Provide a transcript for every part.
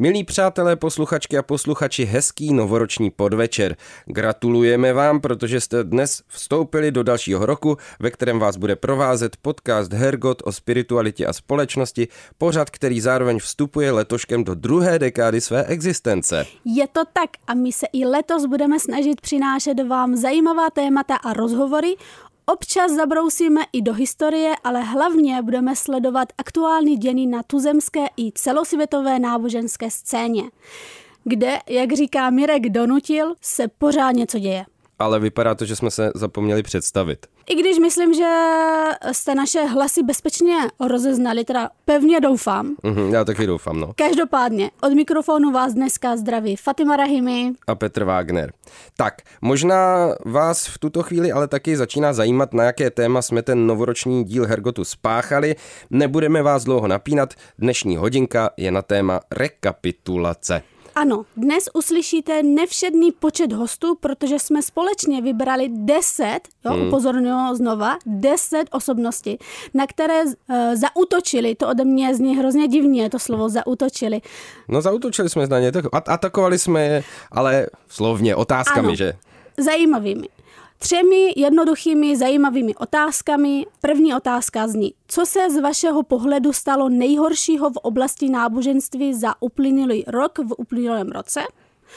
Milí přátelé, posluchačky a posluchači, hezký novoroční podvečer. Gratulujeme vám, protože jste dnes vstoupili do dalšího roku, ve kterém vás bude provázet podcast Hergot o spiritualitě a společnosti, pořad, který zároveň vstupuje letoškem do druhé dekády své existence. Je to tak a my se i letos budeme snažit přinášet vám zajímavá témata a rozhovory Občas zabrousíme i do historie, ale hlavně budeme sledovat aktuální dění na tuzemské i celosvětové náboženské scéně, kde, jak říká Mirek Donutil, se pořád něco děje. Ale vypadá to, že jsme se zapomněli představit. I když myslím, že jste naše hlasy bezpečně rozeznali, teda pevně doufám. Mhm, já taky doufám, no. Každopádně, od mikrofonu vás dneska zdraví Fatima Rahimi A Petr Wagner. Tak, možná vás v tuto chvíli ale taky začíná zajímat, na jaké téma jsme ten novoroční díl Hergotu spáchali. Nebudeme vás dlouho napínat, dnešní hodinka je na téma rekapitulace. Ano, dnes uslyšíte nevšedný počet hostů, protože jsme společně vybrali 10, jo, hmm. upozorňuji znova, 10 osobností, na které uh, zautočili, to ode mě zní hrozně divně, to slovo zautočili. No zautočili jsme na ně, tak at- atakovali jsme je, ale slovně, otázkami, Ano. že? Zajímavými. Třemi jednoduchými zajímavými otázkami. První otázka zní, co se z vašeho pohledu stalo nejhoršího v oblasti náboženství za uplynulý rok v uplynulém roce?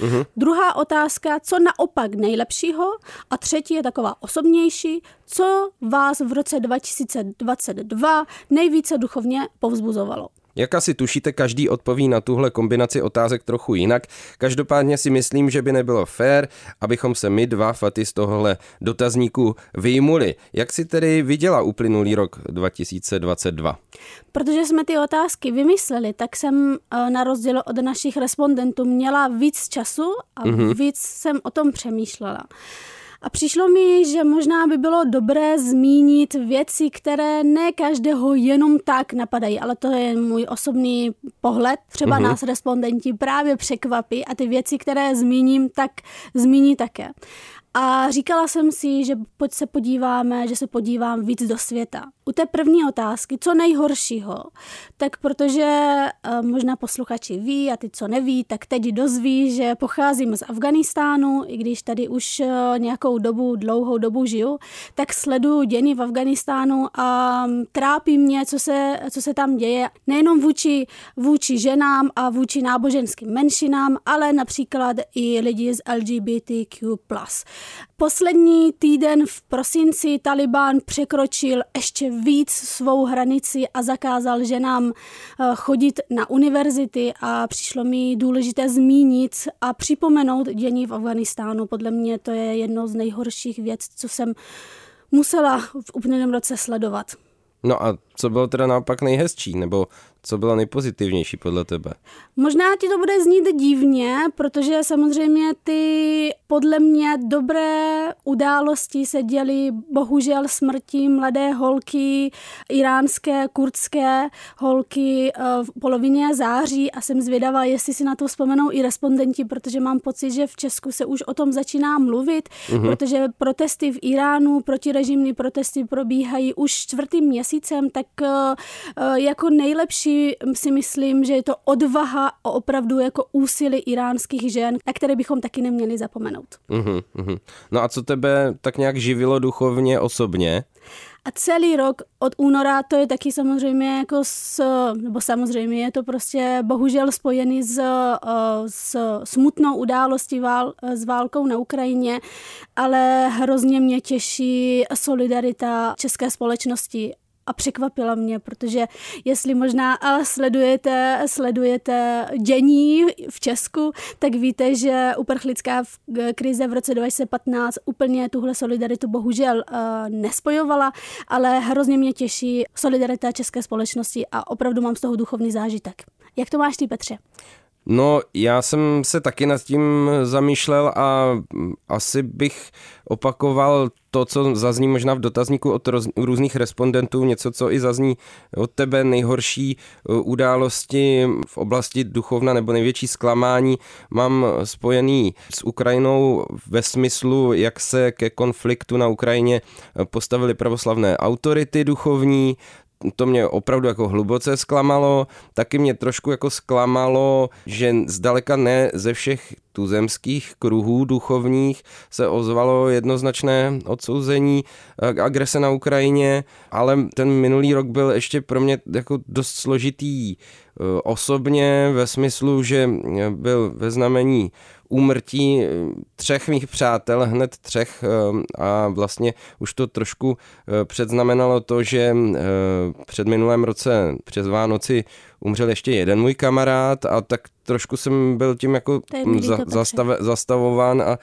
Mhm. Druhá otázka, co naopak nejlepšího? A třetí je taková osobnější, co vás v roce 2022 nejvíce duchovně povzbuzovalo? Jak asi tušíte, každý odpoví na tuhle kombinaci otázek trochu jinak. Každopádně si myslím, že by nebylo fér, abychom se my dva Faty z tohohle dotazníku vyjmuli. Jak si tedy viděla uplynulý rok 2022? Protože jsme ty otázky vymysleli, tak jsem eh, na rozdíl od našich respondentů měla víc času a mm-hmm. víc jsem o tom přemýšlela. A přišlo mi, že možná by bylo dobré zmínit věci, které ne každého jenom tak napadají, ale to je můj osobní pohled. Třeba mm-hmm. nás respondenti právě překvapí a ty věci, které zmíním, tak zmíní také. A říkala jsem si, že pojď se podíváme, že se podívám víc do světa. U té první otázky, co nejhoršího, tak protože eh, možná posluchači ví a ty, co neví, tak teď dozví, že pocházím z Afganistánu, i když tady už eh, nějakou dobu, dlouhou dobu žiju, tak sleduju dění v Afganistánu a mm, trápí mě, co se, co se tam děje, nejenom vůči, vůči ženám a vůči náboženským menšinám, ale například i lidi z LGBTQ+. Poslední týden v prosinci Taliban překročil ještě víc svou hranici a zakázal ženám eh, chodit na univerzity a přišlo mi důležité zmínit a připomenout dění v Afganistánu. Podle mě to je jedno z nejhorších věc, co jsem musela v uplynulém roce sledovat. No a co bylo teda naopak nejhezčí, nebo co bylo nejpozitivnější podle tebe? Možná ti to bude znít divně, protože samozřejmě ty podle mě dobré události se děly bohužel smrtí mladé holky, iránské, kurdské holky eh, v polovině září a jsem zvědavá, jestli si na to vzpomenou i respondenti, protože mám pocit, že v Česku se už o tom začíná mluvit, mm-hmm. protože protesty v Iránu, protirežimní protesty probíhají už čtvrtým měsícem, tak eh, eh, jako nejlepší si myslím, že je to odvaha a opravdu jako úsilí iránských žen, na které bychom taky neměli zapomenout. Mhm, mhm. No a co tebe tak nějak živilo duchovně osobně? A celý rok od února to je taky samozřejmě jako s, nebo samozřejmě je to prostě bohužel spojený s, eh, s smutnou událostí vál, s válkou na Ukrajině, ale hrozně mě těší solidarita české společnosti a překvapila mě, protože jestli možná sledujete, sledujete dění v Česku, tak víte, že uprchlická v- krize v roce 2015 úplně tuhle solidaritu bohužel uh, nespojovala, ale hrozně mě těší solidarita české společnosti a opravdu mám z toho duchovní zážitek. Jak to máš ty, Petře? No, já jsem se taky nad tím zamýšlel a asi bych opakoval to, co zazní možná v dotazníku od roz, různých respondentů, něco, co i zazní od tebe, nejhorší uh, události v oblasti duchovna nebo největší zklamání mám spojený s Ukrajinou ve smyslu, jak se ke konfliktu na Ukrajině postavili pravoslavné autority duchovní, to mě opravdu jako hluboce zklamalo. Taky mě trošku jako zklamalo, že zdaleka ne ze všech tuzemských kruhů duchovních se ozvalo jednoznačné odsouzení agrese na Ukrajině, ale ten minulý rok byl ještě pro mě jako dost složitý eh, osobně ve smyslu, že byl ve znamení úmrtí eh, třech mých přátel, hned třech eh, a vlastně už to trošku eh, předznamenalo to, že před minulém roce přes Vánoci umřel ještě jeden můj kamarád a tak trošku jsem byl tím jako za, zastave, zastavován a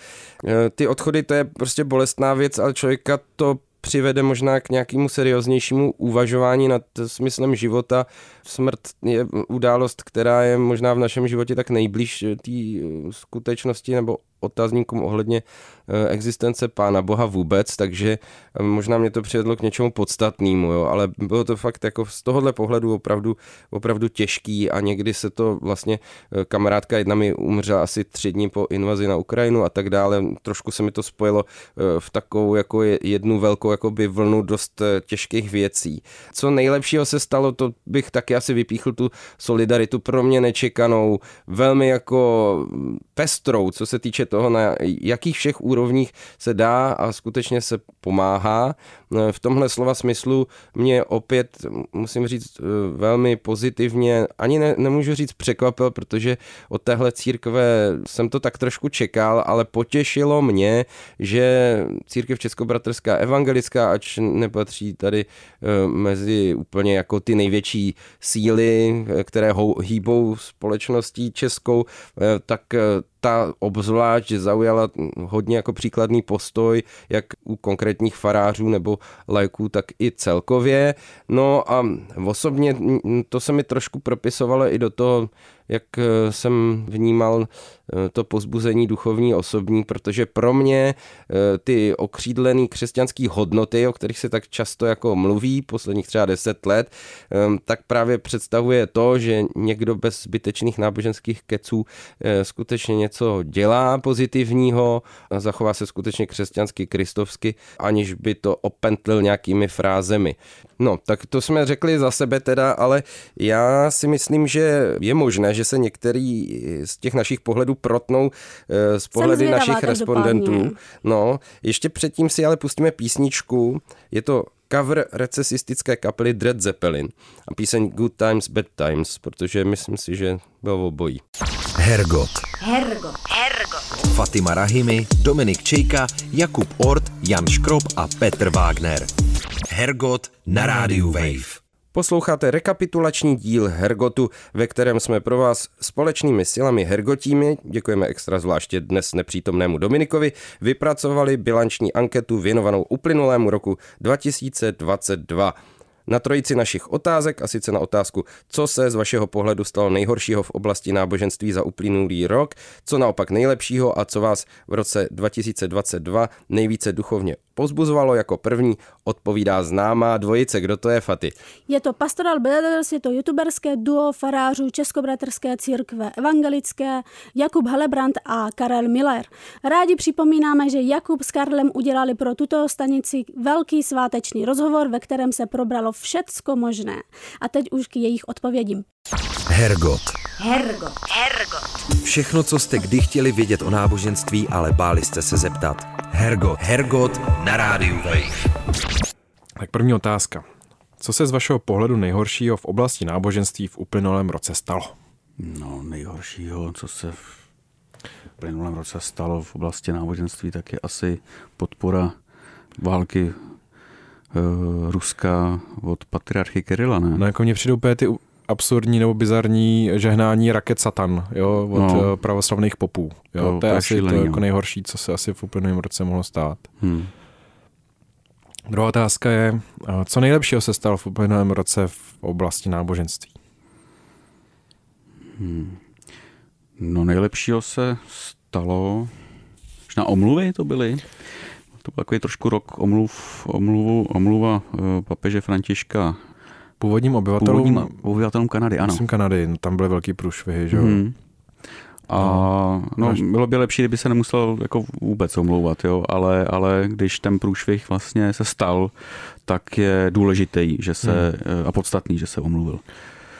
ty odchody to je prostě bolestná věc, ale člověka to přivede možná k nějakému serióznějšímu uvažování nad smyslem života. Smrt je událost, která je možná v našem životě tak nejblíž té skutečnosti nebo otazníkům ohledně eh, existence Pána Boha vůbec, takže eh, možná mě to přivedlo k něčemu podstatnému, jo, ale bylo to fakt jako z tohohle pohledu opravdu, opravdu těžký a někdy se to vlastně, eh, kamarádka jedna mi umřela asi tři dny po invazi na Ukrajinu a tak dále, trošku se mi to spojilo v takovou jako jednu velkou jakoby vlnu dost těžkých věcí. Co nejlepšího se stalo, to bych taky asi vypíchl tu solidaritu pro mě nečekanou, velmi jako pestrou, co se týče toho, na jakých všech úrovních se dá a skutečně se pomáhá. V tomhle slova smyslu mě opět, musím říct, velmi pozitivně, ani ne, nemůžu říct překvapil, protože od téhle církve jsem to tak trošku čekal, ale potěšilo mě, že církev Českobratrská evangelická, ač nepatří tady eh, mezi úplně jako ty největší síly, které hýbou společností českou, tak ta obzvlášť zaujala hodně jako příkladný postoj, jak u konkrétních farářů nebo lajků, tak i celkově. No a osobně to se mi trošku propisovalo i do toho, jak eh, jsem vnímal eh, to pozbuzení duchovní osobní, protože pro mě eh, ty okřídlené křesťanské hodnoty, o kterých se tak často jako mluví posledních třeba deset let, tak právě představuje to, že někdo bez zbytečných náboženských keců skutečně něco dělá pozitivního, zachová se skutečně křesťansky, kristovsky, aniž by to opentlil nějakými frázemi. No, tak to jsme řekli za sebe teda, ale já si myslím, že je možné, že se některý z těch našich pohledů protnou eh, z pohledy našich respondentů. No, ještě předtím si ale pustíme písničku. Je to cover recesistické kapely Dread Zeppelin a píseň Good Times, Bad Times, protože myslím si, že byl obojí. Hergot. Hergot. Hergot. Fatima Rahimi, Dominik Čejka, Jakub Ort, Jan Škrob a Petr Wagner. Hergot na rádiu Wave. Posloucháte rekapitulační díl Hergotu, ve kterém jsme pro vás společnými silami Hergotími, děkujeme extra zvláště dnes nepřítomnému Dominikovi, vypracovali bilanční anketu věnovanou uplynulému roku 2022 na trojici našich otázek, a sice na otázku, co se z vašeho pohledu stalo nejhoršího v oblasti náboženství za uplynulý rok, co naopak nejlepšího a co vás v roce 2022 nejvíce duchovně pozbuzovalo jako první, odpovídá známá dvojice. Kdo to je, Faty? Je to Pastoral Brothers, je to youtuberské duo farářů Českobratrské církve evangelické Jakub Helebrant a Karel Miller. Rádi připomínáme, že Jakub s Karlem udělali pro tuto stanici velký svátečný rozhovor, ve kterém se probralo všecko možné. A teď už k jejich odpovědím. Hergot. Hergot. Hergot. Všechno, co jste kdy chtěli vědět o náboženství, ale báli jste se zeptat. Hergot. Hergot na rádiu Wave. Tak první otázka. Co se z vašeho pohledu nejhoršího v oblasti náboženství v uplynulém roce stalo? No, nejhoršího, co se v uplynulém roce stalo v oblasti náboženství, tak je asi podpora války uh, Ruska od patriarchy Kirila, ne? No jako mě přijdou ty absurdní nebo bizarní žehnání raket Satan jo, od no. Eh, pravoslavných popů. Jo. To, to je asi to jako nejhorší, co se asi v uplynulém roce mohlo stát. Hmm. Druhá otázka je, eh, co nejlepšího se stalo v uplynulém roce v oblasti náboženství? Hmm. No nejlepšího se stalo, na omluvy to byly, to byl takový trošku rok omluv, omluvu, omluva uh, papeže Františka Původním obyvatelům, původním obyvatelům Kanady, ano. Myslím Kanady, no, tam byly velký průšvihy, že jo? Mm. A no, bylo by lepší, kdyby se nemusel jako vůbec omlouvat, jo, ale, ale když ten průšvih vlastně se stal, tak je důležitý že se, hmm. a podstatný, že se omluvil.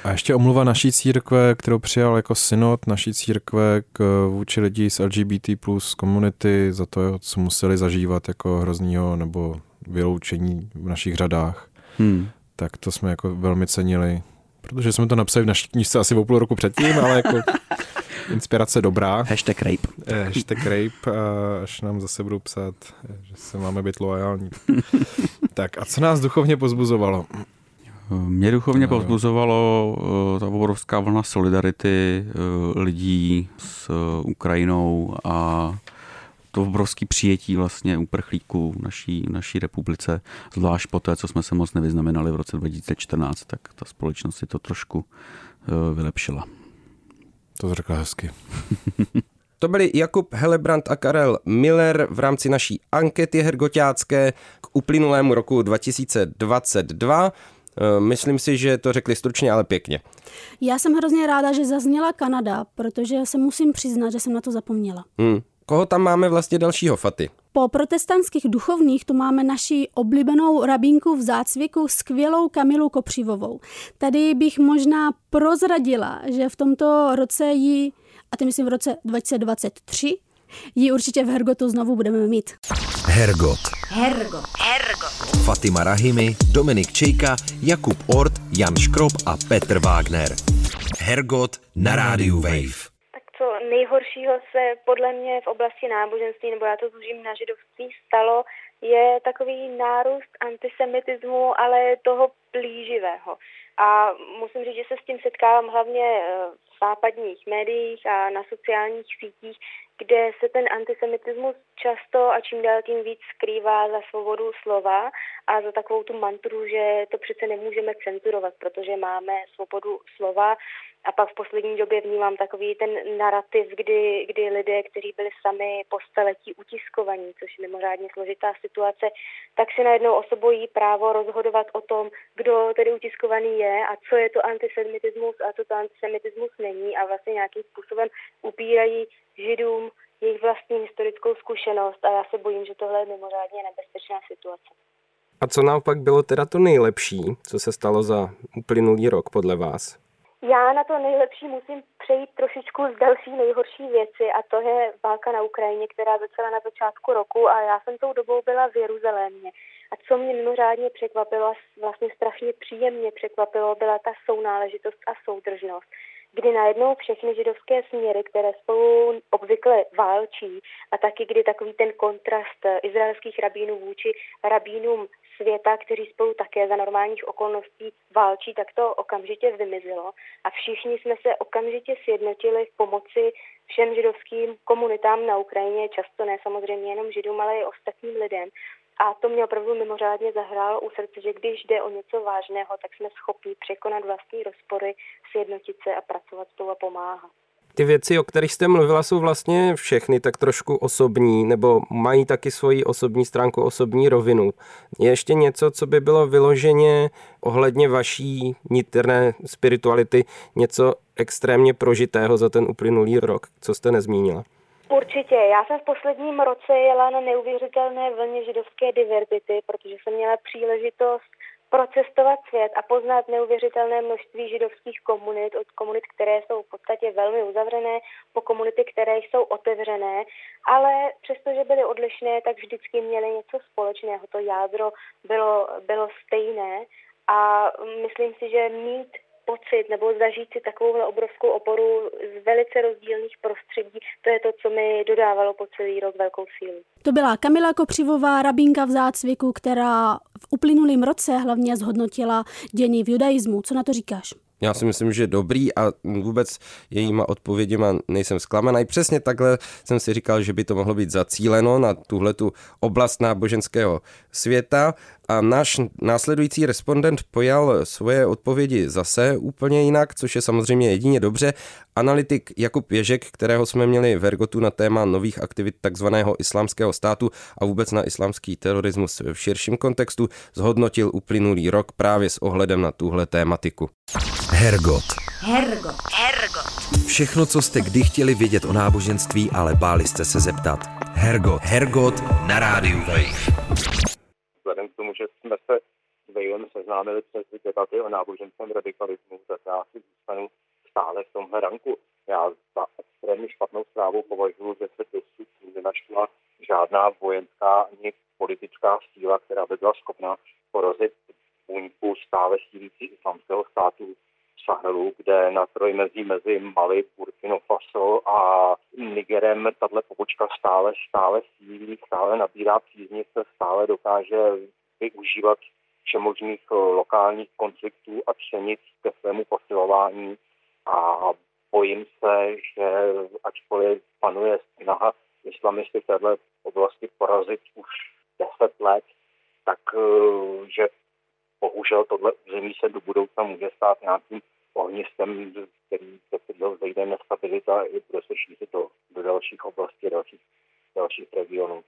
A ještě omluva naší církve, kterou přijal jako synod naší církve k vůči lidí z LGBT plus komunity za to, co museli zažívat jako hroznýho nebo vyloučení v našich řadách. Hmm. Tak to jsme jako velmi cenili, protože jsme to napsali v naší knižce asi o půl roku předtím, ale jako inspirace dobrá. Hashtag rape. Eh, hashtag rape, až nám zase budou psát, že se máme být loajální. tak a co nás duchovně pozbuzovalo? Mě duchovně no, pozbuzovalo eh, ta obrovská vlna solidarity eh, lidí s Ukrajinou a to obrovské přijetí vlastně uprchlíků v naší, naší republice, zvlášť po té, co jsme se moc nevyznamenali v roce 2014, tak ta společnost si to trošku vylepšila. To řekla hezky. To byli Jakub Helebrant a Karel Miller v rámci naší ankety hergoťácké k uplynulému roku 2022. Eh, myslím si, že to řekli stručně, ale pěkně. Já jsem hrozně ráda, že zazněla Kanada, protože se musím přiznat, že jsem na to zapomněla. Hmm. Koho tam máme vlastně dalšího, Faty? Po protestantských duchovních tu máme naši oblíbenou rabínku v zácviku, skvělou Kamilu Kopřivovou. Tady bych možná prozradila, že v tomto roce ji, a to myslím v roce 2023, ji určitě v Hergotu znovu budeme mít. Hergot. Hergot. Hergot. Fatima Rahimi, Dominik Čejka, Jakub Ort, Jan Škrob a Petr Wagner. Hergot na rádiu Wave nejhoršího se podle mě v oblasti náboženství, nebo já to zúžím na židovství, stalo, je takový nárůst antisemitismu, ale toho plíživého. A musím říct, že se s tím setkávám hlavně eh, v západních médiích a na sociálních sítích, kde se ten antisemitismus často a čím dál tím víc skrývá za svobodu slova a za takovou tu mantru, že to přece nemůžeme cenzurovat, protože máme svobodu slova a pak v poslední době vnímám takový ten narrativ, kdy, kdy lidé, kteří byli sami po staletí utiskovaní, což je mimořádně složitá situace, tak si najednou osobují právo rozhodovat o tom, kdo tedy utiskovaný je a co je to antisemitismus a co to antisemitismus není a vlastně nějakým způsobem upírají židům jejich vlastní historickou zkušenost a já se bojím, že tohle je mimořádně nebezpečná situace. A co naopak bylo teda to nejlepší, co se stalo za uplynulý rok podle vás? Já na to nejlepší musím přejít trošičku z další nejhorší věci a to je válka na Ukrajině, která začala na začátku roku a já jsem tou dobou byla v Jeruzalémě. A co mě mimořádně překvapilo, vlastně strašně příjemně překvapilo, byla ta sounáležitost a soudržnost kdy najednou všechny židovské směry, které spolu obvykle válčí, a taky kdy takový ten kontrast izraelských rabínů vůči rabínům světa, kteří spolu také za normálních okolností válčí, tak to okamžitě vymizelo a všichni jsme se okamžitě sjednotili v pomoci všem židovským komunitám na Ukrajině, často ne samozřejmě jenom židům, ale i ostatním lidem. A to mě opravdu mimořádně zahrálo u srdce, že když jde o něco vážného, tak jsme schopni překonat vlastní rozpory, sjednotit se a pracovat spolu a pomáhat. Ty věci, o kterých jste mluvila, jsou vlastně všechny tak trošku osobní, nebo mají taky svoji osobní stránku, osobní rovinu. Je ještě něco, co by bylo vyloženě ohledně vaší nitrné spirituality, něco extrémně prožitého za ten uplynulý rok, co jste nezmínila? Určitě. Já jsem v posledním roce jela na neuvěřitelné vlně židovské diverzity, protože jsem měla příležitost procestovat svět a poznat neuvěřitelné množství židovských komunit, od komunit, které jsou v podstatě velmi uzavřené, po komunity, které jsou otevřené, ale přestože byly odlišné, tak vždycky měly něco společného. To jádro bylo, bylo stejné a myslím si, že mít pocit nebo zažít si takovou obrovskou oporu z velice rozdílných prostředí, to je to, co mi dodávalo po celý rok velkou sílu. To byla Kamila Kopřivová, rabínka v zácviku, která v uplynulém roce hlavně zhodnotila dění v judaismu. Co na to říkáš? Já si myslím, že dobrý a vůbec jejíma odpověděma nejsem zklamaný. Přesně takhle jsem si říkal, že by to mohlo být zacíleno na tuhle tu oblast náboženského světa. A náš následující respondent pojal svoje odpovědi zase úplně jinak, což je samozřejmě jedině dobře. Analytik Jakub Ježek, kterého jsme měli v Ergotu na téma nových aktivit takzvaného islámského státu a vůbec na islámský terorismus v širším kontextu, zhodnotil uplynulý rok právě s ohledem na tuhle tématiku. Hergot. Hergot. Hergot. Všechno, co jste kdy chtěli vědět o náboženství, ale báli jste se zeptat. Hergot. Hergot na rádiu Wave. Vzhledem k tomu, že jsme se s Wavem seznámili přes debaty o náboženském radikalismu, tak já si zůstanu stále v tomhle ranku. Já za extrémně špatnou zprávu považuji, že se dosud nenašla žádná vojenská ani politická síla, která by byla schopná porozit buňku stále sílící islamského státu Sahelu, kde na trojmezí mezi Mali, Burkina Faso a Nigerem tahle pobočka stále, stále sílí, stále nabírá příznivce, stále dokáže využívat všemožných eh, lokálních konfliktů a třenic ke svému posilování a bojím se, že ačkoliv panuje snaha islamisty v této oblasti porazit už deset let, tak eh, že bohužel tohle území se do budoucna může stát nějakým ohniskem, který, se zejde nestabilita i bude se šířit do, do dalších oblastí, dalších, dalších regionů.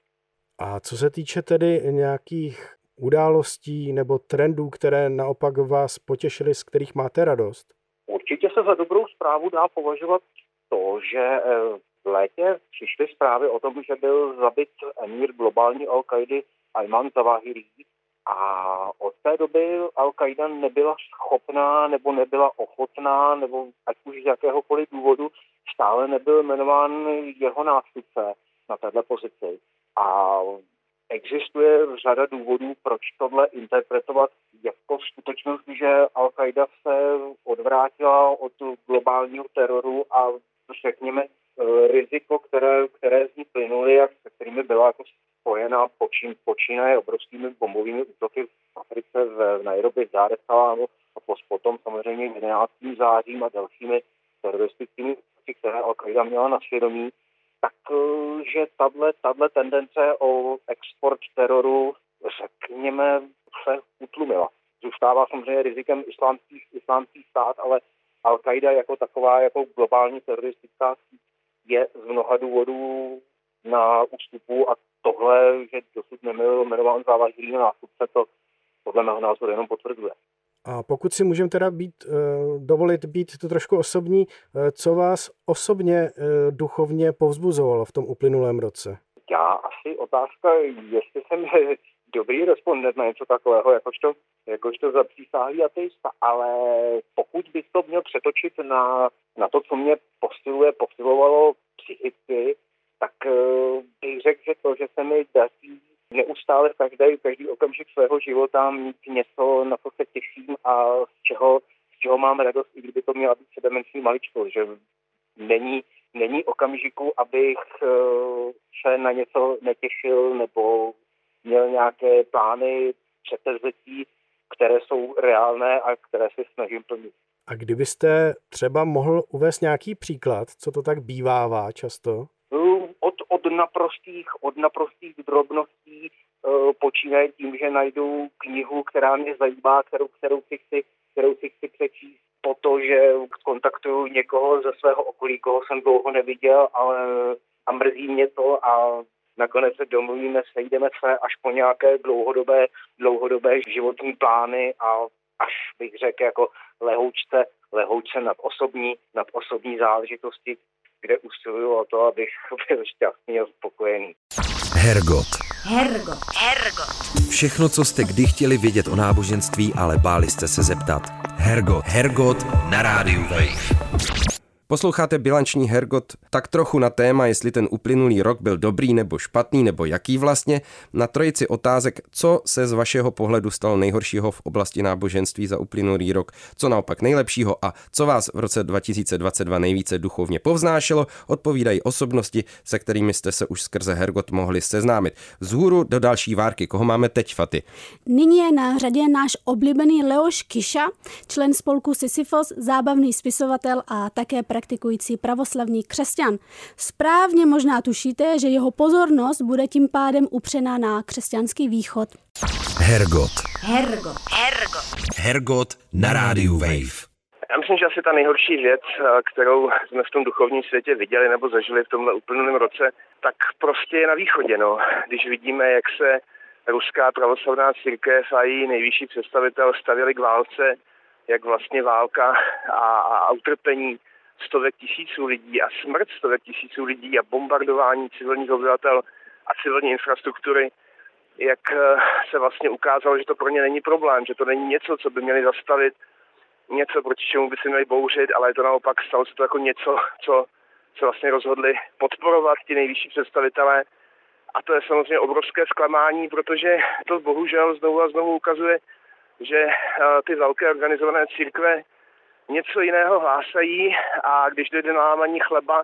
A co se týče tedy nějakých událostí nebo trendů, které naopak vás potěšily, z kterých máte radost? Určitě se za dobrou zprávu dá považovat to, že eh, v létě přišly zprávy o tom, že byl zabit emír globální Al-Qaidi Ayman Zawahiri, a od té doby Al-Qaida nebyla schopná nebo nebyla ochotná, nebo ať už z jakéhokoliv důvodu, stále nebyl jmenován jeho nástupce na této pozici. A existuje řada důvodů, proč tohle interpretovat jako skutečnost, že Al-Qaida se odvrátila od globálního teroru a řekněme riziko, které, které z ní plynuly a se kterými byla jako spojena počín, počínaje obrovskými bombovými útoky v Africe v Nairobi, v Dar a potom samozřejmě 11. zářím a dalšími teroristickými útoky, které Al-Qaida měla na svědomí, tak eh, že tahle tendence o export teroru, řekněme, se utlumila. Zůstává samozřejmě rizikem islámský, islámský stát, ale Al-Qaida jako taková, jako globální teroristická je z mnoha důvodů na ústupu a tohle, že dosud nebyl jmenován závažný nástupce, to podle mého názoru jenom potvrzuje. A pokud si můžeme teda být, uh, dovolit být to trošku osobní, uh, co vás osobně uh, duchovně povzbuzovalo v tom uplynulém roce? Já asi otázka, jestli jsem dobrý respondent na něco takového, jakožto, jakožto zapřísáhlý ateista, ale pokud bych to měl přetočit na, na to, co mě posiluje, posilovalo psychicky, tak bych řekl, že to, že se mi daří neustále v každý, každý okamžik svého života mít něco, na co se těším a z čeho, z čeho mám radost, i kdyby to měla být sedemenční maličko, že není, není okamžiku, abych uh, se na něco netěšil nebo měl nějaké plány předsevzetí, které jsou reálné a které se snažím plnit. A kdybyste třeba mohl uvést nějaký příklad, co to tak bývává často? Naprostých, od naprostých drobností uh, počínaje tím, že najdu knihu, která mě zajímá, kterou, kterou, si chci, kterou si chci přečíst, po to, že kontaktuju někoho ze svého okolí, koho jsem dlouho neviděl, ale a mrzí mě to a nakonec se domluvíme, sejdeme se až po nějaké dlouhodobé, dlouhodobé životní plány a až bych řekl jako lehoučce, lehoučce nad osobní, nad osobní záležitosti, kde usiluju o to, abych byl šťastný a spokojený. Hergot. Hergot. Hergot. Všechno, co jste kdy chtěli vědět o náboženství, ale báli jste se zeptat. Hergot. Hergot na rádiu Wave. Posloucháte bilanční Hergot tak trochu na téma, jestli ten uplynulý rok byl dobrý nebo špatný, nebo jaký vlastně, na trojici otázek, co se z vašeho pohledu stalo nejhoršího v oblasti náboženství za uplynulý rok, co naopak nejlepšího a co vás v roce 2022 nejvíce duchovně povznášelo, odpovídají osobnosti, se kterými jste se už skrze Hergot mohli seznámit. Zhůru do další várky, koho máme teď, Faty? Nyní je na řadě náš oblíbený Leoš Kiša, člen spolku Sisyfos, zábavný spisovatel a také pre praktikující pravoslavný křesťan. Správně možná tušíte, že jeho pozornost bude tím pádem upřena na křesťanský východ. Hergot. Hergot. Hergot. Hergot na rádiu Wave. Já myslím, že asi ta nejhorší věc, eh, kterou jsme v tom duchovním světě viděli nebo zažili v tomhle úplném roce, tak prostě je na východě. No. Když vidíme, jak se ruská pravoslavná církev a její nejvyšší představitel stavili k válce, jak vlastně válka a, a utrpení stovek tisíců lidí a smrt stovek tisíců lidí a bombardování civilních obyvatel a civilní infrastruktury, jak eh, se vlastně ukázalo, že to pro ně není problém, že to není něco, co by měli zastavit něco, proti čemu by se měli bouřit, ale je to naopak stalo se to jako něco, co se vlastně rozhodli podporovat ti nejvyšší představitelé. A to je samozřejmě obrovské zklamání, protože to bohužel znovu a znovu ukazuje, že eh, ty velké organizované církve něco jiného hlásají a když dojde na lámaní chleba,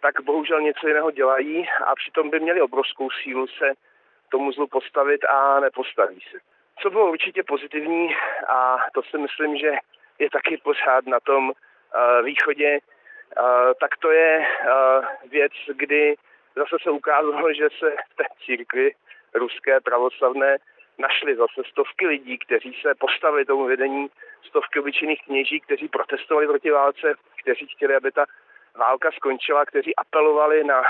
tak bohužel něco jiného dělají a přitom by měli obrovskou sílu se tomu zlu postavit a nepostaví se. Co bylo určitě pozitivní a to si myslím, že je taky pořád na tom uh, východě, uh, tak to je uh, věc, kdy zase se ukázalo, že se v té církvi ruské pravoslavné našli zase stovky lidí, kteří se postavili tomu vedení, stovky obyčejných kněží, kteří protestovali proti válce, kteří chtěli, aby ta válka skončila, kteří apelovali na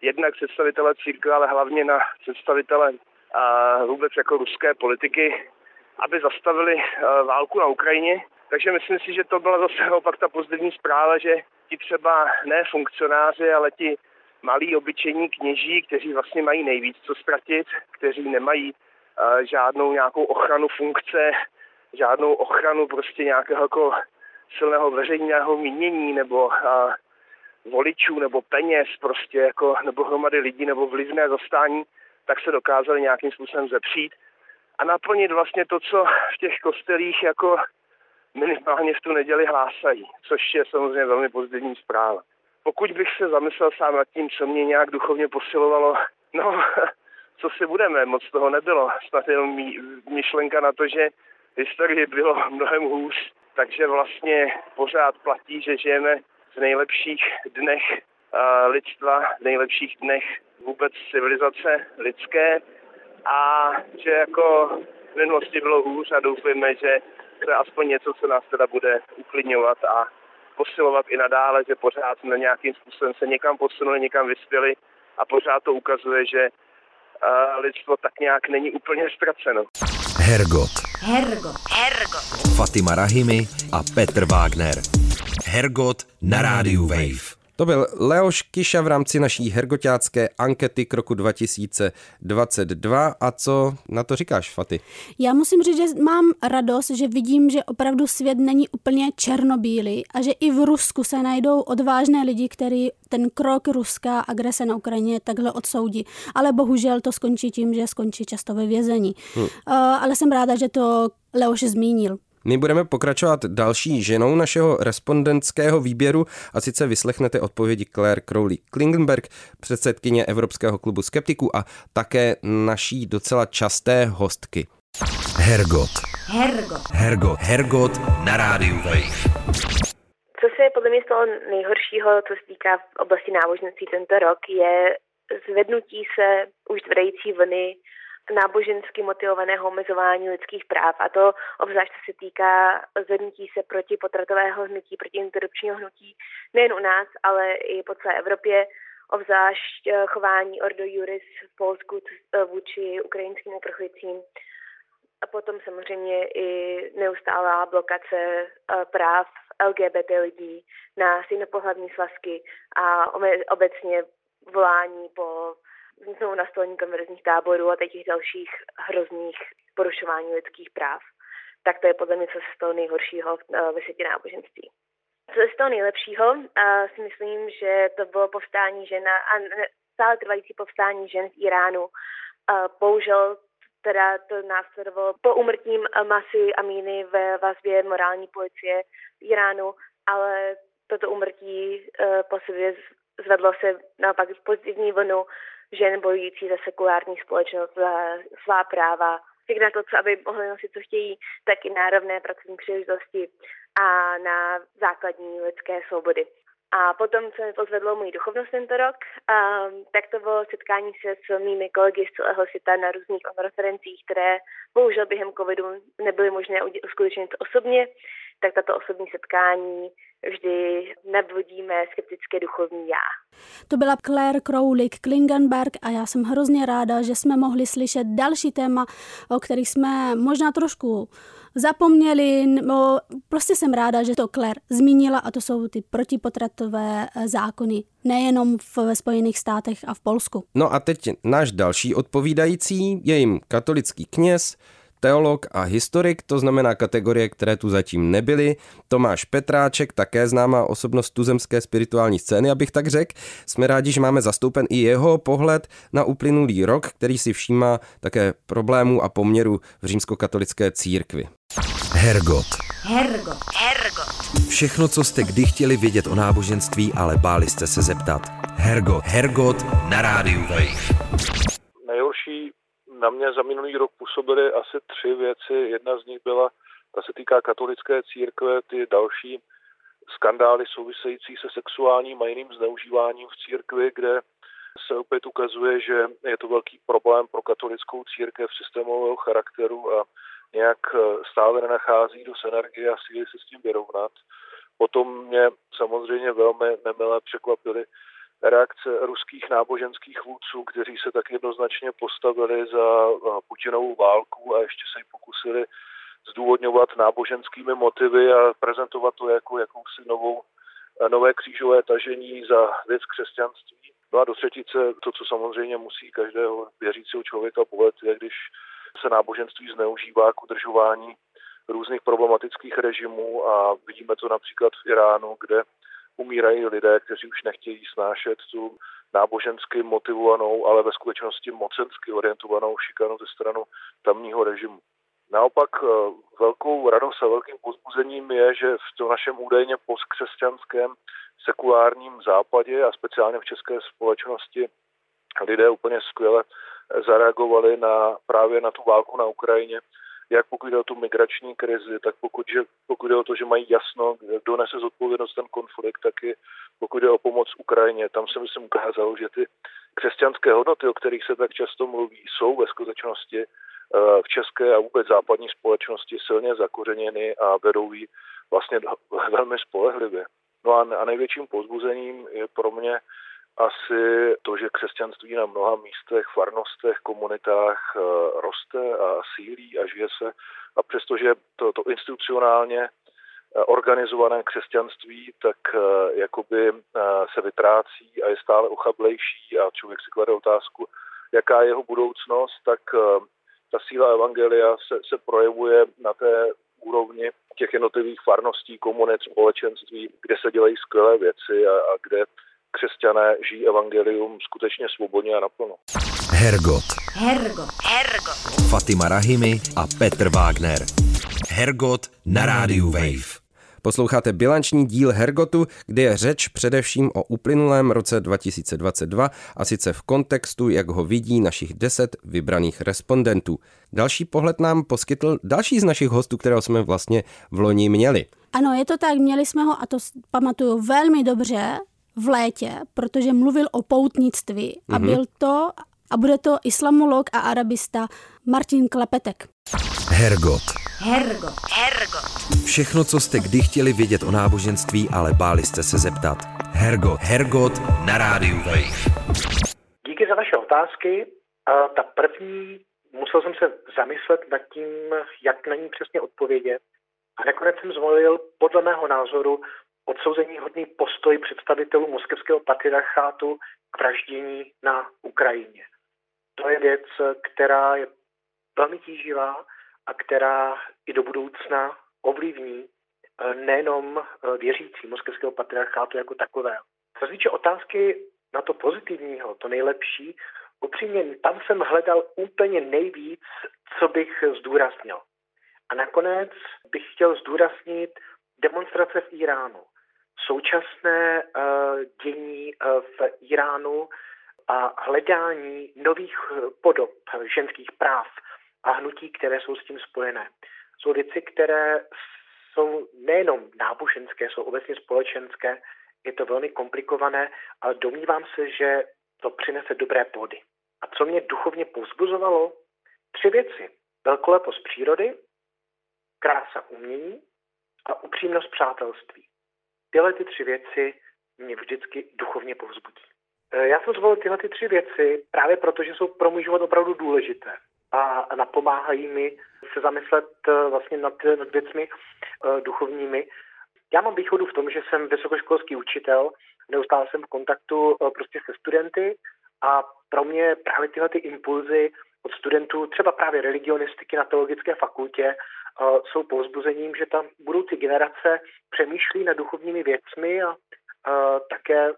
jednak představitele církve, ale hlavně na představitele a vůbec jako ruské politiky, aby zastavili válku na Ukrajině. Takže myslím si, že to byla zase opak ta pozitivní zpráva, že ti třeba ne funkcionáři, ale ti malí obyčejní kněží, kteří vlastně mají nejvíc co ztratit, kteří nemají žádnou nějakou ochranu funkce, žádnou ochranu prostě nějakého jako silného veřejného mínění nebo uh, voličů nebo peněz prostě jako nebo hromady lidí nebo vlivné zastání, tak se dokázali nějakým způsobem zepřít a naplnit vlastně to, co v těch kostelích jako minimálně v tu neděli hlásají, což je samozřejmě velmi pozitivní zpráva. Pokud bych se zamyslel sám nad tím, co mě nějak duchovně posilovalo, no, co si budeme, moc toho nebylo. Snad jenom myšlenka na to, že historii bylo mnohem hůř, takže vlastně pořád platí, že žijeme v nejlepších dnech lidstva, v nejlepších dnech vůbec civilizace lidské a že jako v minulosti bylo hůř a doufujeme, že to je aspoň něco, co nás teda bude uklidňovat a posilovat i nadále, že pořád jsme nějakým způsobem se někam posunuli, někam vyspěli a pořád to ukazuje, že lidstvo tak nějak není úplně ztraceno. Hergot. Hergot. Hergot. Fatima Rahimi a Petr Wagner. Hergot na rádiu Wave. To byl Leoš Kiša v rámci naší hergoťácké ankety k roku 2022. A co na to říkáš, Faty? Já musím říct, že mám radost, že vidím, že opravdu svět není úplně černobílý a že i v Rusku se najdou odvážné lidi, kteří ten krok ruská agrese na Ukrajině takhle odsoudí. Ale bohužel to skončí tím, že skončí často ve vězení. Hmm. Uh, ale jsem ráda, že to Leoš zmínil. My budeme pokračovat další ženou našeho respondentského výběru a sice vyslechnete odpovědi Claire Crowley Klingenberg, předsedkyně Evropského klubu skeptiků a také naší docela časté hostky. Hergot. Hergot. Hergot. Hergot na rádiu Wave. Co se podle mě stalo nejhoršího, co se týká v oblasti náboženství tento rok, je zvednutí se už tvrdející vlny nábožensky motivovaného omezování lidských práv. A to obzvlášť se týká zvednutí se proti potratového hnutí, proti interrupčního hnutí nejen u nás, ale i po celé Evropě, obzvlášť eh, chování Ordo Juris v Polsku eh, vůči ukrajinským uprchlicím. A potom samozřejmě i neustálá blokace eh, práv LGBT lidí na stejnopohlavní svazky a obecně volání po znovu nastolení konverzních táborů a těch dalších hrozných porušování lidských práv, tak to je podle mě, co se stalo nejhoršího eh, ve světě náboženství. Co se stalo nejlepšího, a si myslím, že to bylo povstání žen a stále trvající povstání žen v Iránu. Bohužel teda to následovalo po umrtním masy Amíny ve vazbě morální policie v Iránu, ale toto umrtí eh, po sobě zvedlo se naopak pozitivní vlnu žen bojující za sekulární společnost, za svá práva, jak na to, co aby mohly nosit, co chtějí, tak i na rovné pracovní příležitosti a na základní lidské svobody. A potom, co mi pozvedlo můj duchovnost tento rok, um, tak to bylo setkání se s mými kolegy z celého světa na různých konferencích, které bohužel během covidu nebyly možné uskutečnit osobně, tak tato osobní setkání vždy nabudíme skeptické duchovní já. To byla Claire Crowley Klingenberg a já jsem hrozně ráda, že jsme mohli slyšet další téma, o kterých jsme možná trošku zapomněli, nebo prostě jsem ráda, že to Claire zmínila a to jsou ty protipotratové eh, zákony, nejenom v Spojených státech a v Polsku. No a teď náš další odpovídající je jim katolický kněz, teolog a historik, to znamená kategorie, které tu zatím nebyly. Tomáš Petráček, také známá osobnost tuzemské spirituální scény, abych tak řekl. Jsme rádi, že máme zastoupen i jeho pohled na uplynulý rok, který si všímá také problémů a poměru v římskokatolické církvi. Hergot. Hergot. Hergot. Všechno, co jste kdy chtěli vědět o náboženství, ale báli jste se zeptat. Hergot. Hergot na rádiu Wave. Na mě za minulý rok působily asi tři věci. Jedna z nich byla, ta se týká katolické církve, ty další skandály související se sexuálním a jiným zneužíváním v církvi, kde se opět ukazuje, že je to velký problém pro katolickou církev systémového charakteru a nějak stále nenachází do energie a síly se s tím vyrovnat. Potom mě samozřejmě velmi nemilé překvapily reakce ruských náboženských vůdců, kteří se tak jednoznačně postavili za Putinovou válku a ještě se ji pokusili zdůvodňovat náboženskými motivy a prezentovat to jako jakousi novou, nové křížové tažení za věc křesťanství. No a do třetice to, co samozřejmě musí každého věřícího člověka bolet, je, když se náboženství zneužívá k udržování různých problematických režimů a vidíme to například v Iránu, kde umírají lidé, kteří už nechtějí snášet tu nábožensky motivovanou, ale ve skutečnosti mocensky orientovanou šikanu ze stranu tamního režimu. Naopak eh, velkou radost a velkým pozbuzením je, že v tom našem údajně postkřesťanském sekulárním západě a speciálně v české společnosti lidé úplně skvěle zareagovali na, právě na tu válku na Ukrajině jak pokud jde o tu migrační krizi, tak pokud, že, pokud jde o to, že mají jasno, kdo nese zodpovědnost ten konflikt, tak i pokud jde o pomoc Ukrajině. Tam se myslím ukázalo, že ty křesťanské hodnoty, o kterých se tak často mluví, jsou ve skutečnosti eh, v české a vůbec západní společnosti silně zakořeněny a vedou ji vlastně velmi spolehlivě. No a největším pozbuzením je pro mě asi to, že křesťanství na mnoha místech, farnostech, komunitách eh, roste a sílí a žije se. A přestože to, to institucionálně eh, organizované křesťanství, tak eh, jakoby se vytrácí a je stále ochablejší a člověk si klade otázku, jaká je jeho budoucnost, tak ta síla Evangelia se, se projevuje na té úrovni těch jednotlivých farností, komunit, společenství, kde se dělají skvělé věci a, a kde křesťané žijí evangelium skutečně svobodně a naplno. Hergot. Hergot. Hergot. Fatima Rahimi a Petr Wagner. Hergot na rádiu Wave. Posloucháte bilanční díl Hergotu, kde je řeč především o uplynulém roce 2022 a sice v kontextu, jak ho vidí našich deset vybraných respondentů. Další pohled nám poskytl další z našich hostů, kterého jsme vlastně v loni měli. Ano, je to tak, měli jsme ho, a to pamatuju velmi dobře, v létě, protože mluvil o poutnictví a mm-hmm. byl to a bude to islamolog a arabista Martin Klepetek. Hergot. Hergot. Hergot. Všechno, co jste kdy chtěli vědět o náboženství, ale báli jste se zeptat. Hergot. Hergot na rádiu Wave. Díky za vaše otázky. A ta první, musel jsem se zamyslet nad tím, jak na ní přesně odpovědět. A nakonec jsem zvolil podle mého názoru odsouzení hodný postoj představitelů moskevského patriarchátu k vraždění na Ukrajině. To je věc, která je velmi tíživá a která i do budoucna ovlivní eh, nejenom eh, věřící moskevského patriarchátu jako takového. Co se týče otázky na to pozitivního, to nejlepší, upřímně tam jsem hledal úplně nejvíc, co bych zdůraznil. A nakonec bych chtěl zdůraznit demonstrace v Iránu současné eh, dění eh, v Iránu a hledání nových eh, podob ženských práv a hnutí, které jsou s tím spojené. Jsou věci, které jsou nejenom náboženské, jsou obecně společenské, je to velmi komplikované, ale domnívám se, že to přinese dobré plody. A co mě duchovně povzbuzovalo? Tři věci. Velkolepost přírody, krása umění a upřímnost přátelství. Tyhle ty tři věci mě vždycky duchovně povzbudí. E, já jsem zvolil tyhle ty tři věci právě proto, že jsou pro můj život opravdu důležité a napomáhají mi se zamyslet e, vlastně nad, nad věcmi e, duchovními. Já mám východu v tom, že jsem vysokoškolský učitel, neustále jsem v kontaktu prostě se studenty a pro mě právě tyhle ty impulzy od studentů třeba právě religionistiky na teologické fakultě jsou povzbuzením, že tam budoucí generace přemýšlí nad duchovními věcmi a také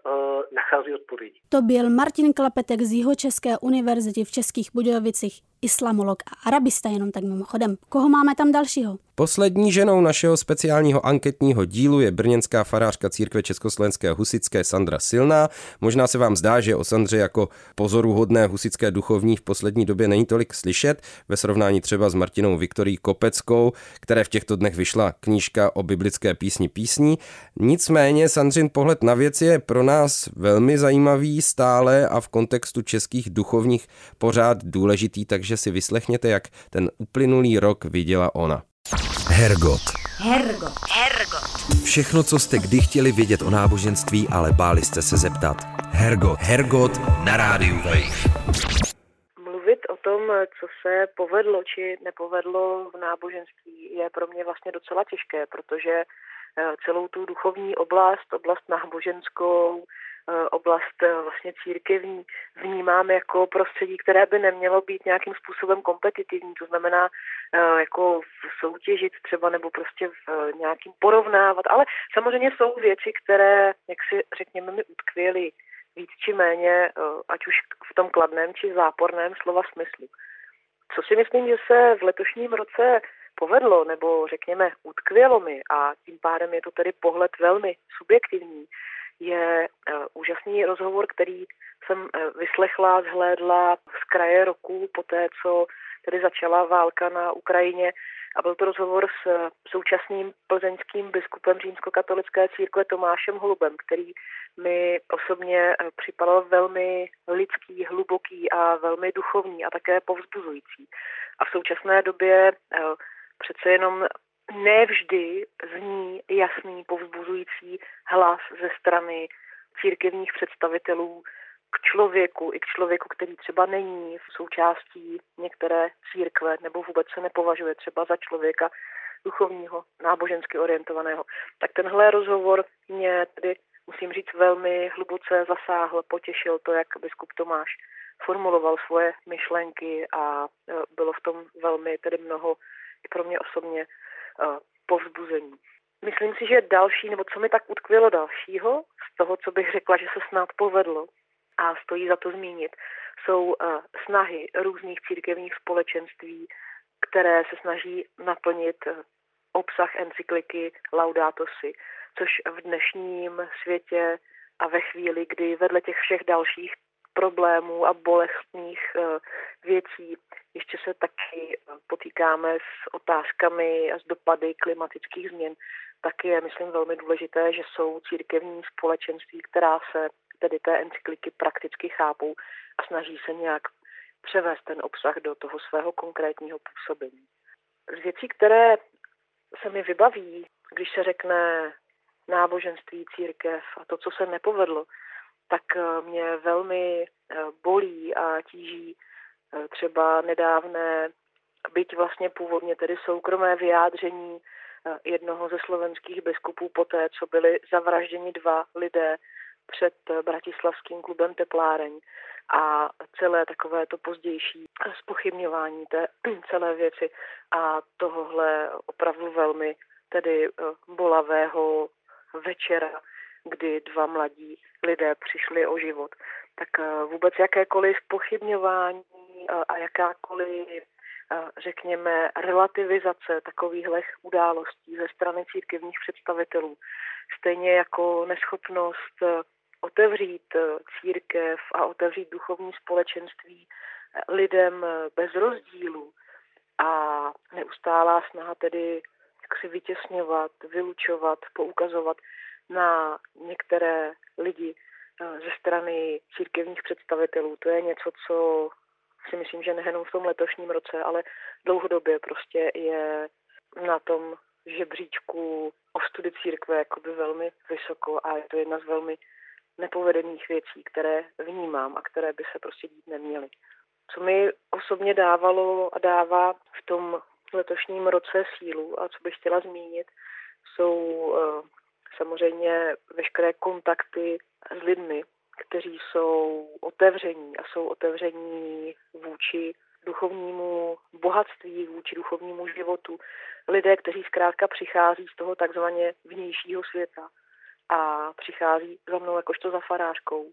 nachází odpovědi. To byl Martin Klapetek z Jihočeské univerzity v Českých Budějovicích islamolog a arabista, jenom tak mimochodem. Koho máme tam dalšího? Poslední ženou našeho speciálního anketního dílu je brněnská farářka církve Československé husické Sandra Silná. Možná se vám zdá, že o Sandře jako pozoruhodné husické duchovní v poslední době není tolik slyšet, ve srovnání třeba s Martinou Viktorií Kopeckou, které v těchto dnech vyšla knížka o biblické písni písní. Nicméně Sandřin pohled na věc je pro nás velmi zajímavý stále a v kontextu českých duchovních pořád důležitý, takže si vyslechněte, jak ten uplynulý rok viděla ona. Hergot. Hergot. Hergot. Všechno, co jste kdy chtěli vědět o náboženství, ale báli jste se zeptat. Hergot. Hergot na rádiu Wave. Mluvit o tom, co se povedlo či nepovedlo v náboženství, je pro mě vlastně docela těžké, protože eh, celou tu duchovní oblast, oblast náboženskou, oblast eh, vlastně církevní vnímám jako prostředí, které by nemělo být nějakým způsobem kompetitivní, to znamená eh, jako soutěžit třeba nebo prostě v nějakým porovnávat, ale samozřejmě jsou věci, které, jak si řekněme, mi utkvěly víc či méně, ať už v tom kladném či záporném slova smyslu. Co si myslím, že se v letošním roce povedlo, nebo řekněme utkvělo mi a tím pádem je to tedy pohled velmi subjektivní, je uh, úžasný rozhovor, který jsem uh, vyslechla, zhlédla z kraje roku, po té, co tedy začala válka na Ukrajině. A byl to rozhovor s uh, současným plzeňským biskupem římskokatolické církve Tomášem Holubem, který mi osobně připadal velmi lidský, hluboký a velmi duchovní a také povzbuzující. A v současné době přece jenom nevždy zní jasný, povzbuzující hlas ze strany církevních představitelů k člověku, i k člověku, který třeba není v součástí některé církve nebo vůbec se nepovažuje třeba za člověka duchovního, nábožensky orientovaného. Tak tenhle rozhovor mě tedy, musím říct, velmi hluboce zasáhl, potěšil to, jak biskup Tomáš formuloval svoje myšlenky a e, bylo v tom velmi tedy mnoho i pro mě osobně povzbuzení. Myslím si, že další, nebo co mi tak utkvělo dalšího, z toho, co bych řekla, že se snad povedlo a stojí za to zmínit, jsou snahy různých církevních společenství, které se snaží naplnit obsah encykliky Laudato Si, což v dnešním světě a ve chvíli, kdy vedle těch všech dalších problémů a bolestných eh, věcí. Ještě se taky eh, potýkáme s otázkami a s dopady klimatických změn. Taky je, myslím, velmi důležité, že jsou církevní společenství, která se tedy té encykliky prakticky chápou a snaží se nějak převést ten obsah do toho svého konkrétního působení. Z věcí, které se mi vybaví, když se řekne náboženství, církev a to, co se nepovedlo, tak eh, mě velmi eh, bolí a tíží eh, třeba nedávné, byť vlastně původně tedy soukromé vyjádření jednoho ze slovenských biskupů poté, co byli zavražděni dva lidé před bratislavským klubem Tepláreň. A celé takové to pozdější spochybňování té celé věci a tohohle opravdu velmi tedy bolavého večera kdy dva mladí lidé přišli o život. Tak eh, vůbec jakékoliv pochybňování eh, a jakákoliv, eh, řekněme, relativizace takovýchhle událostí ze strany církevních představitelů, stejně jako neschopnost otevřít církev a otevřít duchovní společenství lidem bez rozdílu a neustálá snaha tedy jak si vytěsňovat, vylučovat, poukazovat na některé lidi eh, ze strany církevních představitelů. To je něco, co si myslím, že nejenom v tom letošním roce, ale dlouhodobě prostě je na tom žebříčku ostudy církve jakoby velmi vysoko a je to jedna z velmi nepovedených věcí, které vnímám a které by se prostě dít neměly. Co mi osobně dávalo a dává v tom letošním roce sílu a co bych chtěla zmínit, jsou samozřejmě veškeré kontakty s lidmi, kteří jsou otevření a jsou otevření vůči duchovnímu bohatství, vůči duchovnímu životu. Lidé, kteří zkrátka přichází z toho takzvaně vnějšího světa a přichází za mnou jakožto za farářkou.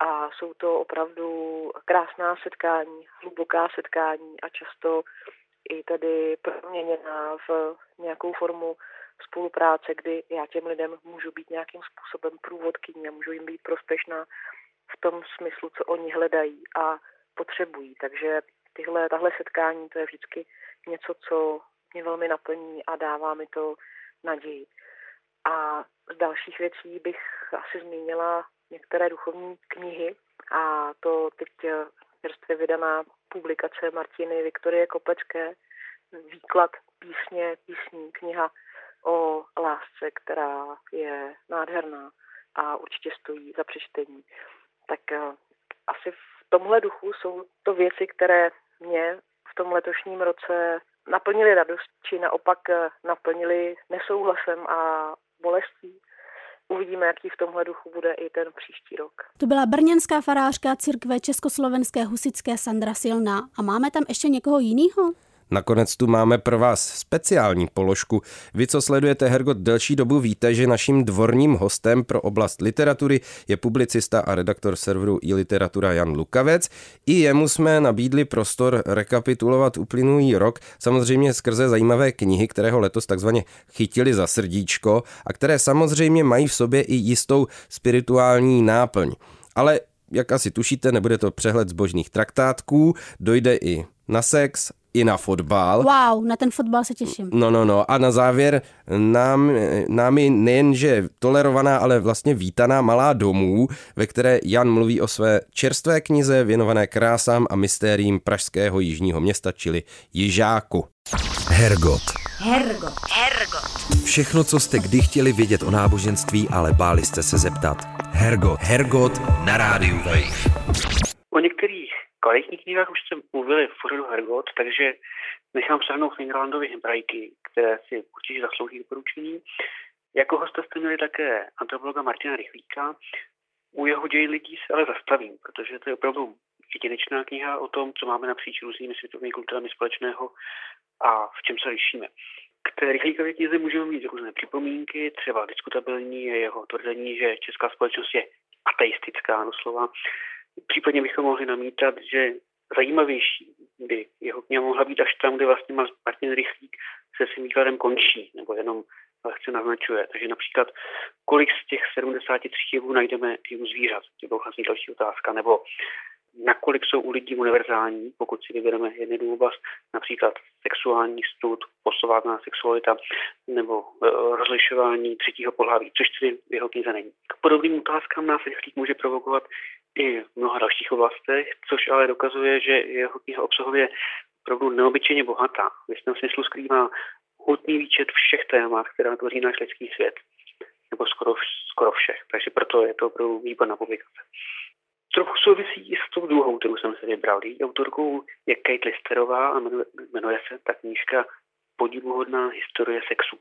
A jsou to opravdu krásná setkání, hluboká setkání a často i tedy proměněná v nějakou formu spolupráce, kdy já těm lidem můžu být nějakým způsobem průvodkyní a můžu jim být prospěšná v tom smyslu, co oni hledají a potřebují. Takže tyhle, tahle setkání, to je vždycky něco, co mě velmi naplní a dává mi to naději. A z dalších věcí bych asi zmínila některé duchovní knihy a to teď čerstvě vydaná publikace Martiny Viktorie Kopecké, výklad písně, písní, kniha o lásce, která je nádherná a určitě stojí za přečtení. Tak eh, asi v tomhle duchu jsou to věci, které mě v tom letošním roce naplnili radost, či naopak eh, naplnili nesouhlasem a bolestí. Uvidíme, jaký v tomhle duchu bude i ten příští rok. To byla brněnská farářka církve Československé husické Sandra Silná. A máme tam ještě někoho jiného? Nakonec tu máme pro vás speciální položku. Vy, co sledujete Hergot delší dobu, víte, že naším dvorním hostem pro oblast literatury je publicista a redaktor serveru i literatura Jan Lukavec. I jemu jsme nabídli prostor rekapitulovat uplynulý rok, samozřejmě skrze zajímavé knihy, které ho letos takzvaně chytili za srdíčko a které samozřejmě mají v sobě i jistou spirituální náplň. Ale jak asi tušíte, nebude to přehled zbožných traktátků, dojde i na sex i na fotbal. Wow, na ten fotbal se těším. No, no, no. A na závěr nám, námi nejenže tolerovaná, ale vlastně vítaná malá domů, ve které Jan mluví o své čerstvé knize věnované krásám a mystériím pražského jižního města, čili Jižáku. Hergot. Hergot. Hergot. Všechno, co jste kdy chtěli vědět o náboženství, ale báli jste se zeptat. Hergot. Hergot na rádiu Wave. O některých kvalitních knihách už jsme mluvili v pořadu Hergot, takže nechám přehnout Fingerlandovi hebrajky, které si určitě zaslouží doporučení. Jako hosta jste měli také antropologa Martina Rychlíka. U jeho děj lidí se ale zastavím, protože to je opravdu jedinečná kniha o tom, co máme napříč různými světovými kulturami společného a v čem se lišíme. K té rychlíkové knize můžeme mít různé připomínky, třeba diskutabilní je jeho tvrzení, že česká společnost je ateistická doslova, Případně bychom mohli namítat, že zajímavější by jeho kniha mohla být až tam, kde vlastně Martin Rychlík se svým výkladem končí, nebo jenom lehce naznačuje. Takže například, kolik z těch 73 jevů najdeme i u zvířat, to byla vlastně další otázka, nebo nakolik jsou u lidí univerzální, pokud si vybereme jednu oblast, například sexuální stud, posovátná sexualita nebo e, rozlišování třetího pohlaví, což tedy v jeho knize není. K podobným otázkám nás rychlík může provokovat i v mnoha dalších oblastech, což ale dokazuje, že jeho kniha obsahově opravdu neobyčejně bohatá. V jistém smyslu skrývá hutný výčet všech témat, která tvoří náš lidský svět. Nebo skoro, skoro všech. Takže proto je to opravdu výborná publikace. Trochu souvisí i s tou druhou, kterou jsem se vybral. Její autorkou je Kate Listerová a jmenuje, jmenuje se ta knížka Podivuhodná historie sexu.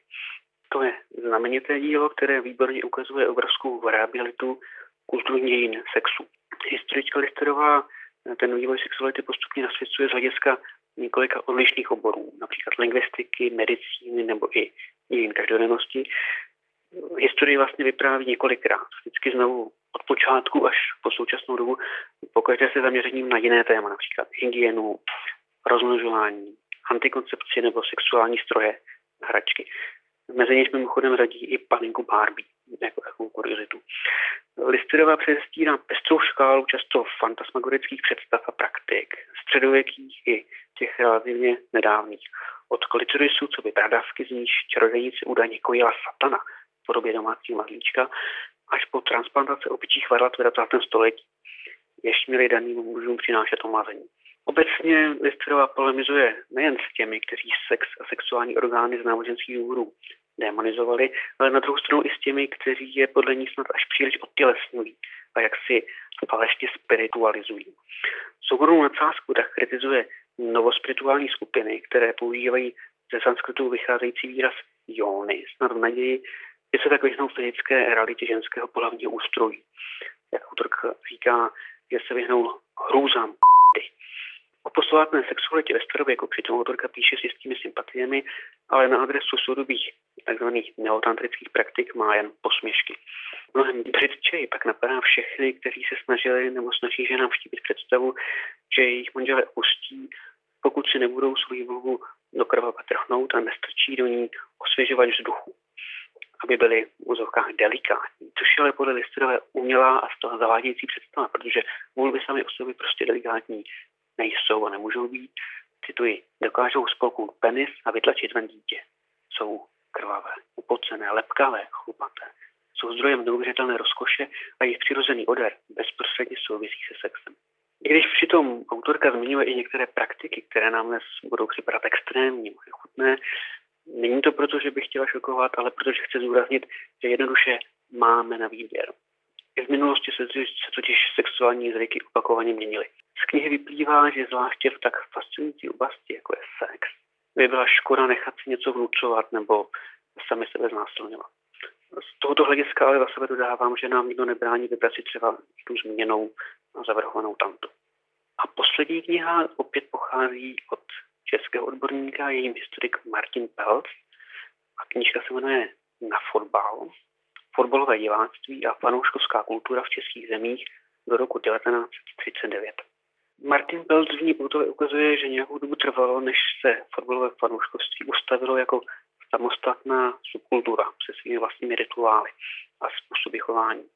To je znamenité dílo, které výborně ukazuje obrovskou variabilitu kulturní dějin sexu. Historička Listerová ten vývoj sexuality postupně nasvěcuje z hlediska několika odlišných oborů, například lingvistiky, medicíny nebo i dějin každodennosti. Historii vlastně vypráví několikrát, vždycky znovu od počátku až po současnou dobu, pokaždé se zaměřením na jiné téma, například hygienu, rozmnožování, antikoncepci nebo sexuální stroje, hračky. Mezi něž mimochodem řadí i paninku Barbie, jako takovou kuriozitu. Listerová předstírá pestrou škálu často fantasmagorických představ a praktik, středověkých i těch relativně nedávných. Od klitorisu, co by bradavky, z níž čarodějnice údajně kojila satana, podobě domácího mazlíčka až po transplantace opičích varlat v 20. století, jež měli daným mužům přinášet omazení. Obecně Listerová polemizuje nejen s těmi, kteří sex a sexuální orgány z náboženských důvodů demonizovali, ale na druhou stranu i s těmi, kteří je podle ní snad až příliš odtělesňují a jak si falešně spiritualizují. Souhrnou nadsázku tak kritizuje novospirituální skupiny, které používají ze sanskritu vycházející výraz jóny, snad v naději, že se tak vyhnou fyzické realitě ženského pohlavního ústrojí. Jak autorka říká, že se vyhnou hrůzám O posvátné sexualitě ve starověku přitom autorka píše s jistými sympatiemi, ale na adresu soudobých tzv. neotantrických praktik má jen posměšky. Mnohem břitčeji pak napadá všechny, kteří se snažili nebo snaží ženám vštípit představu, že jejich manželé pustí, pokud si nebudou svou volbu do krva trhnout a nestrčí do ní osvěžovač vzduchu aby byly v úzovkách delikátní, což je ale podle Listerové umělá a z toho zavádějící představa, protože volby sami o sobě prostě delikátní nejsou a nemůžou být. Cituji, dokážou spolknout penis a vytlačit ven dítě. Jsou krvavé, upocené, lepkavé, chlupaté. Jsou zdrojem neuvěřitelné rozkoše a jejich přirozený odar bezprostředně souvisí se sexem. I když přitom autorka zmiňuje i některé praktiky, které nám dnes budou připadat extrémní, chutné, není to proto, že bych chtěla šokovat, ale protože chce zúraznit, že jednoduše máme na výběr. I v minulosti se, se totiž sexuální zvyky opakovaně měnily. Z knihy vyplývá, že zvláště v tak fascinující oblasti, jako je sex, by byla škoda nechat si něco vnucovat nebo sami sebe znásilňovat. Z tohoto hlediska ale za sebe dodávám, že nám nikdo nebrání vybrat si třeba tu zmíněnou a zavrhovanou tamtu. A poslední kniha opět pochází od českého odborníka, jejím historik Martin Pelc. A knižka se jmenuje Na fotbal. Fotbalové diváctví a fanouškovská kultura v českých zemích do roku 1939. Martin Pelc v ní ukazuje, že nějakou dobu trvalo, než se fotbalové fanouškovství ustavilo jako samostatná subkultura se svými vlastními rituály a způsoby chování.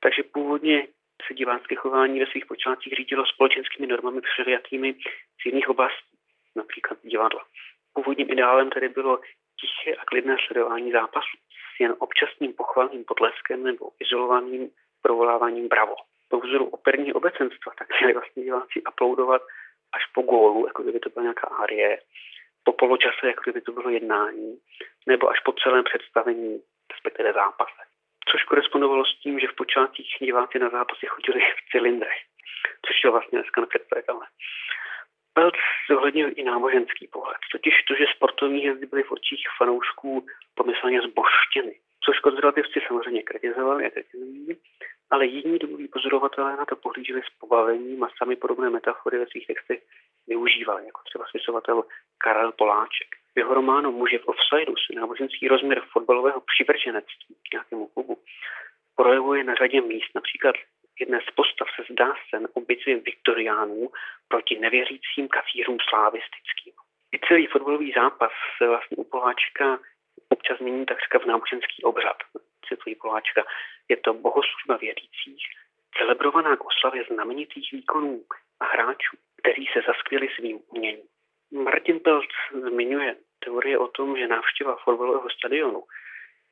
Takže původně se divácké chování ve svých počátcích řídilo společenskými normami převzatými z jiných oblastí, například divadla. Původním ideálem tedy bylo tiché a klidné sledování zápasu s jen občasným pochvalným potleskem nebo izolovaným provoláváním bravo po vzoru operní obecenstva, tak měli vlastně diváci aplaudovat až po gólu, jako kdyby to byla nějaká árie, po poločase, jako kdyby to bylo jednání, nebo až po celém představení, respektive zápase. Což korespondovalo s tím, že v počátcích diváci na zápasy chodili v cylindrech, což je vlastně dneska nepředstavitelné. Pelc zohlednil i náboženský pohled, totiž to, že sportovní hvězdy byly v očích fanoušků pomyslně zboštěny, což konzervativci samozřejmě kritizovali a kritizují, ale jiní domoví pozorovatelé na to pohlíželi s pobavením a sami podobné metafory ve svých textech využívali, jako třeba spisovatel Karel Poláček. V jeho románu Muže v offsideu se náboženský rozměr fotbalového přivrženectví k nějakému klubu projevuje na řadě míst. Například jedné z postav se zdá sen o bitvě viktoriánů proti nevěřícím kacířům slávistickým. I celý fotbalový zápas se vlastně u Poláčka občas mění takřka v náboženský obřad cituji Poláčka, je to bohoslužba věřících, celebrovaná k oslavě znamenitých výkonů a hráčů, kteří se zaskvěli svým uměním. Martin Pelc zmiňuje teorie o tom, že návštěva fotbalového stadionu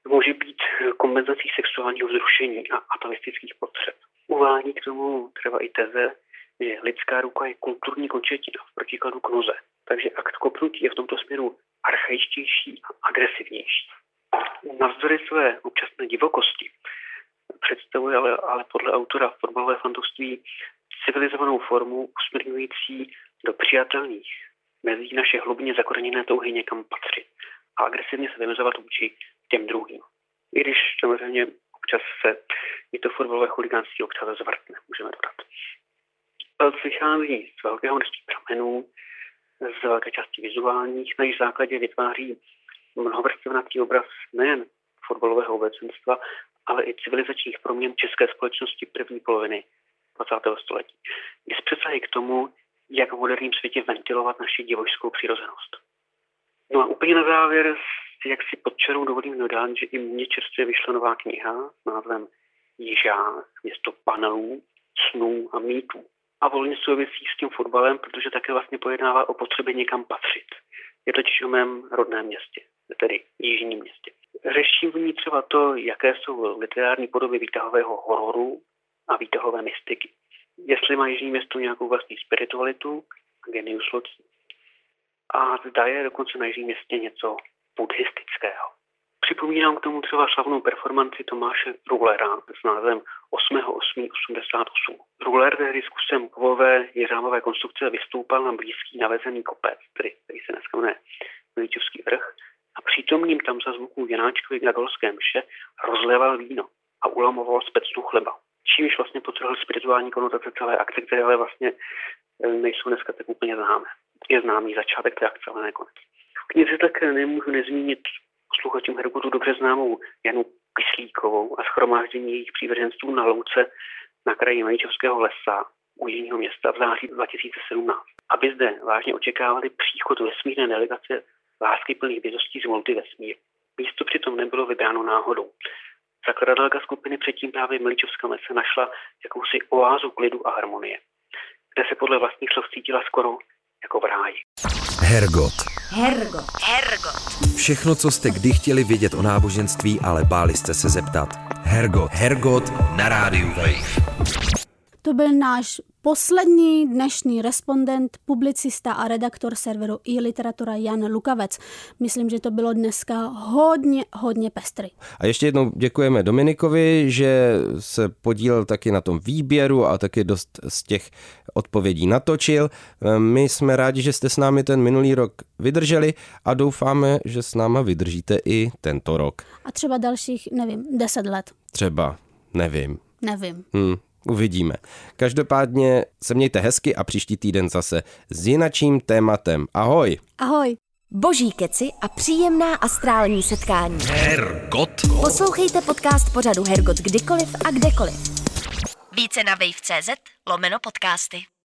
může být kompenzací sexuálního vzrušení a atavistických potřeb. Uvádí k tomu třeba i teze, že lidská ruka je kulturní končetina v protikladu k noze. Takže akt kopnutí je v tomto směru archaičtější a agresivnější. Navzdory své občasné divokosti představuje ale, ale podle autora fotbalové fantoství civilizovanou formu usměrňující do přijatelných mezí naše hlubně zakoreněné touhy někam patřit a agresivně se vymezovat vůči těm druhým. I když samozřejmě občas se i to fotbalové chuligánství občas zvrtne, můžeme dodat. Vychází z velkého množství pramenů, z velké části vizuálních, na jejich základě vytváří mnohovrstevnatý obraz nejen fotbalového obecenstva, ale i civilizačních proměn české společnosti první poloviny 20. století. I z přesahy k tomu, jak v moderním světě ventilovat naši divožskou přirozenost. No a úplně na závěr, jak si pod čarou dovolím dodat, že i mně čerstvě vyšla nová kniha s názvem Jižák, město panelů, snů a mýtů. A volně souvisí s tím fotbalem, protože také vlastně pojednává o potřebě někam patřit. Je totiž o mém rodném městě tedy Jižním městě. Řeší v ní třeba to, jaké jsou literární podoby výtahového hororu a výtahové mystiky. Jestli má Jižní město nějakou vlastní spiritualitu, genius loci, a zda je dokonce na Jižním městě něco buddhistického. Připomínám k tomu třeba slavnou performanci Tomáše Rulera s názvem 8.8.88. Ruler tehdy s kusem kovové jeřámové konstrukce vystoupal na blízký navezený kopec, který, který se dneska jmenuje Veličovský vrch, a přítomným tam za zvuku Janáčkovi na golské mše rozléval víno a ulamoval specnu chleba. Čímž vlastně potrhl spirituální konotace celé akce, které ale vlastně e, nejsou dneska tak úplně známé. Je známý začátek té akce, ale ne konec. V knize tak nemůžu nezmínit posluchačům Herkutu dobře známou Janu Kyslíkovou a schromáždění jejich přívrženství na louce na kraji Majíčovského lesa u jižního města v září 2017. Aby zde vážně očekávali příchod vesmírné delegace lásky plných bytostí z multivesmíru. Místo přitom nebylo vybráno náhodou. Zakladatelka skupiny předtím právě v Miličovském lese našla jakousi oázu klidu a harmonie, kde se podle vlastních slov cítila skoro jako v ráji. Hergot. Hergot. Hergot. Všechno, co jste kdy chtěli vědět o náboženství, ale báli jste se zeptat. Hergot. Hergot na rádiu Wave. To byl náš poslední dnešní respondent, publicista a redaktor serveru i literatura Jan Lukavec. Myslím, že to bylo dneska hodně, hodně pestrý. A ještě jednou děkujeme Dominikovi, že se podílel taky na tom výběru a taky dost z těch odpovědí natočil. My jsme rádi, že jste s námi ten minulý rok vydrželi a doufáme, že s náma vydržíte i tento rok. A třeba dalších, nevím, deset let. Třeba, nevím. Nevím. Hmm. Uvidíme. Každopádně se mějte hezky a příští týden zase s jinačím tématem. Ahoj! Ahoj! Boží keci a příjemná astrální setkání. Hergot. Poslouchejte podcast pořadu Hergot kdykoliv a kdekoliv. Více na wave.cz lomeno podcasty.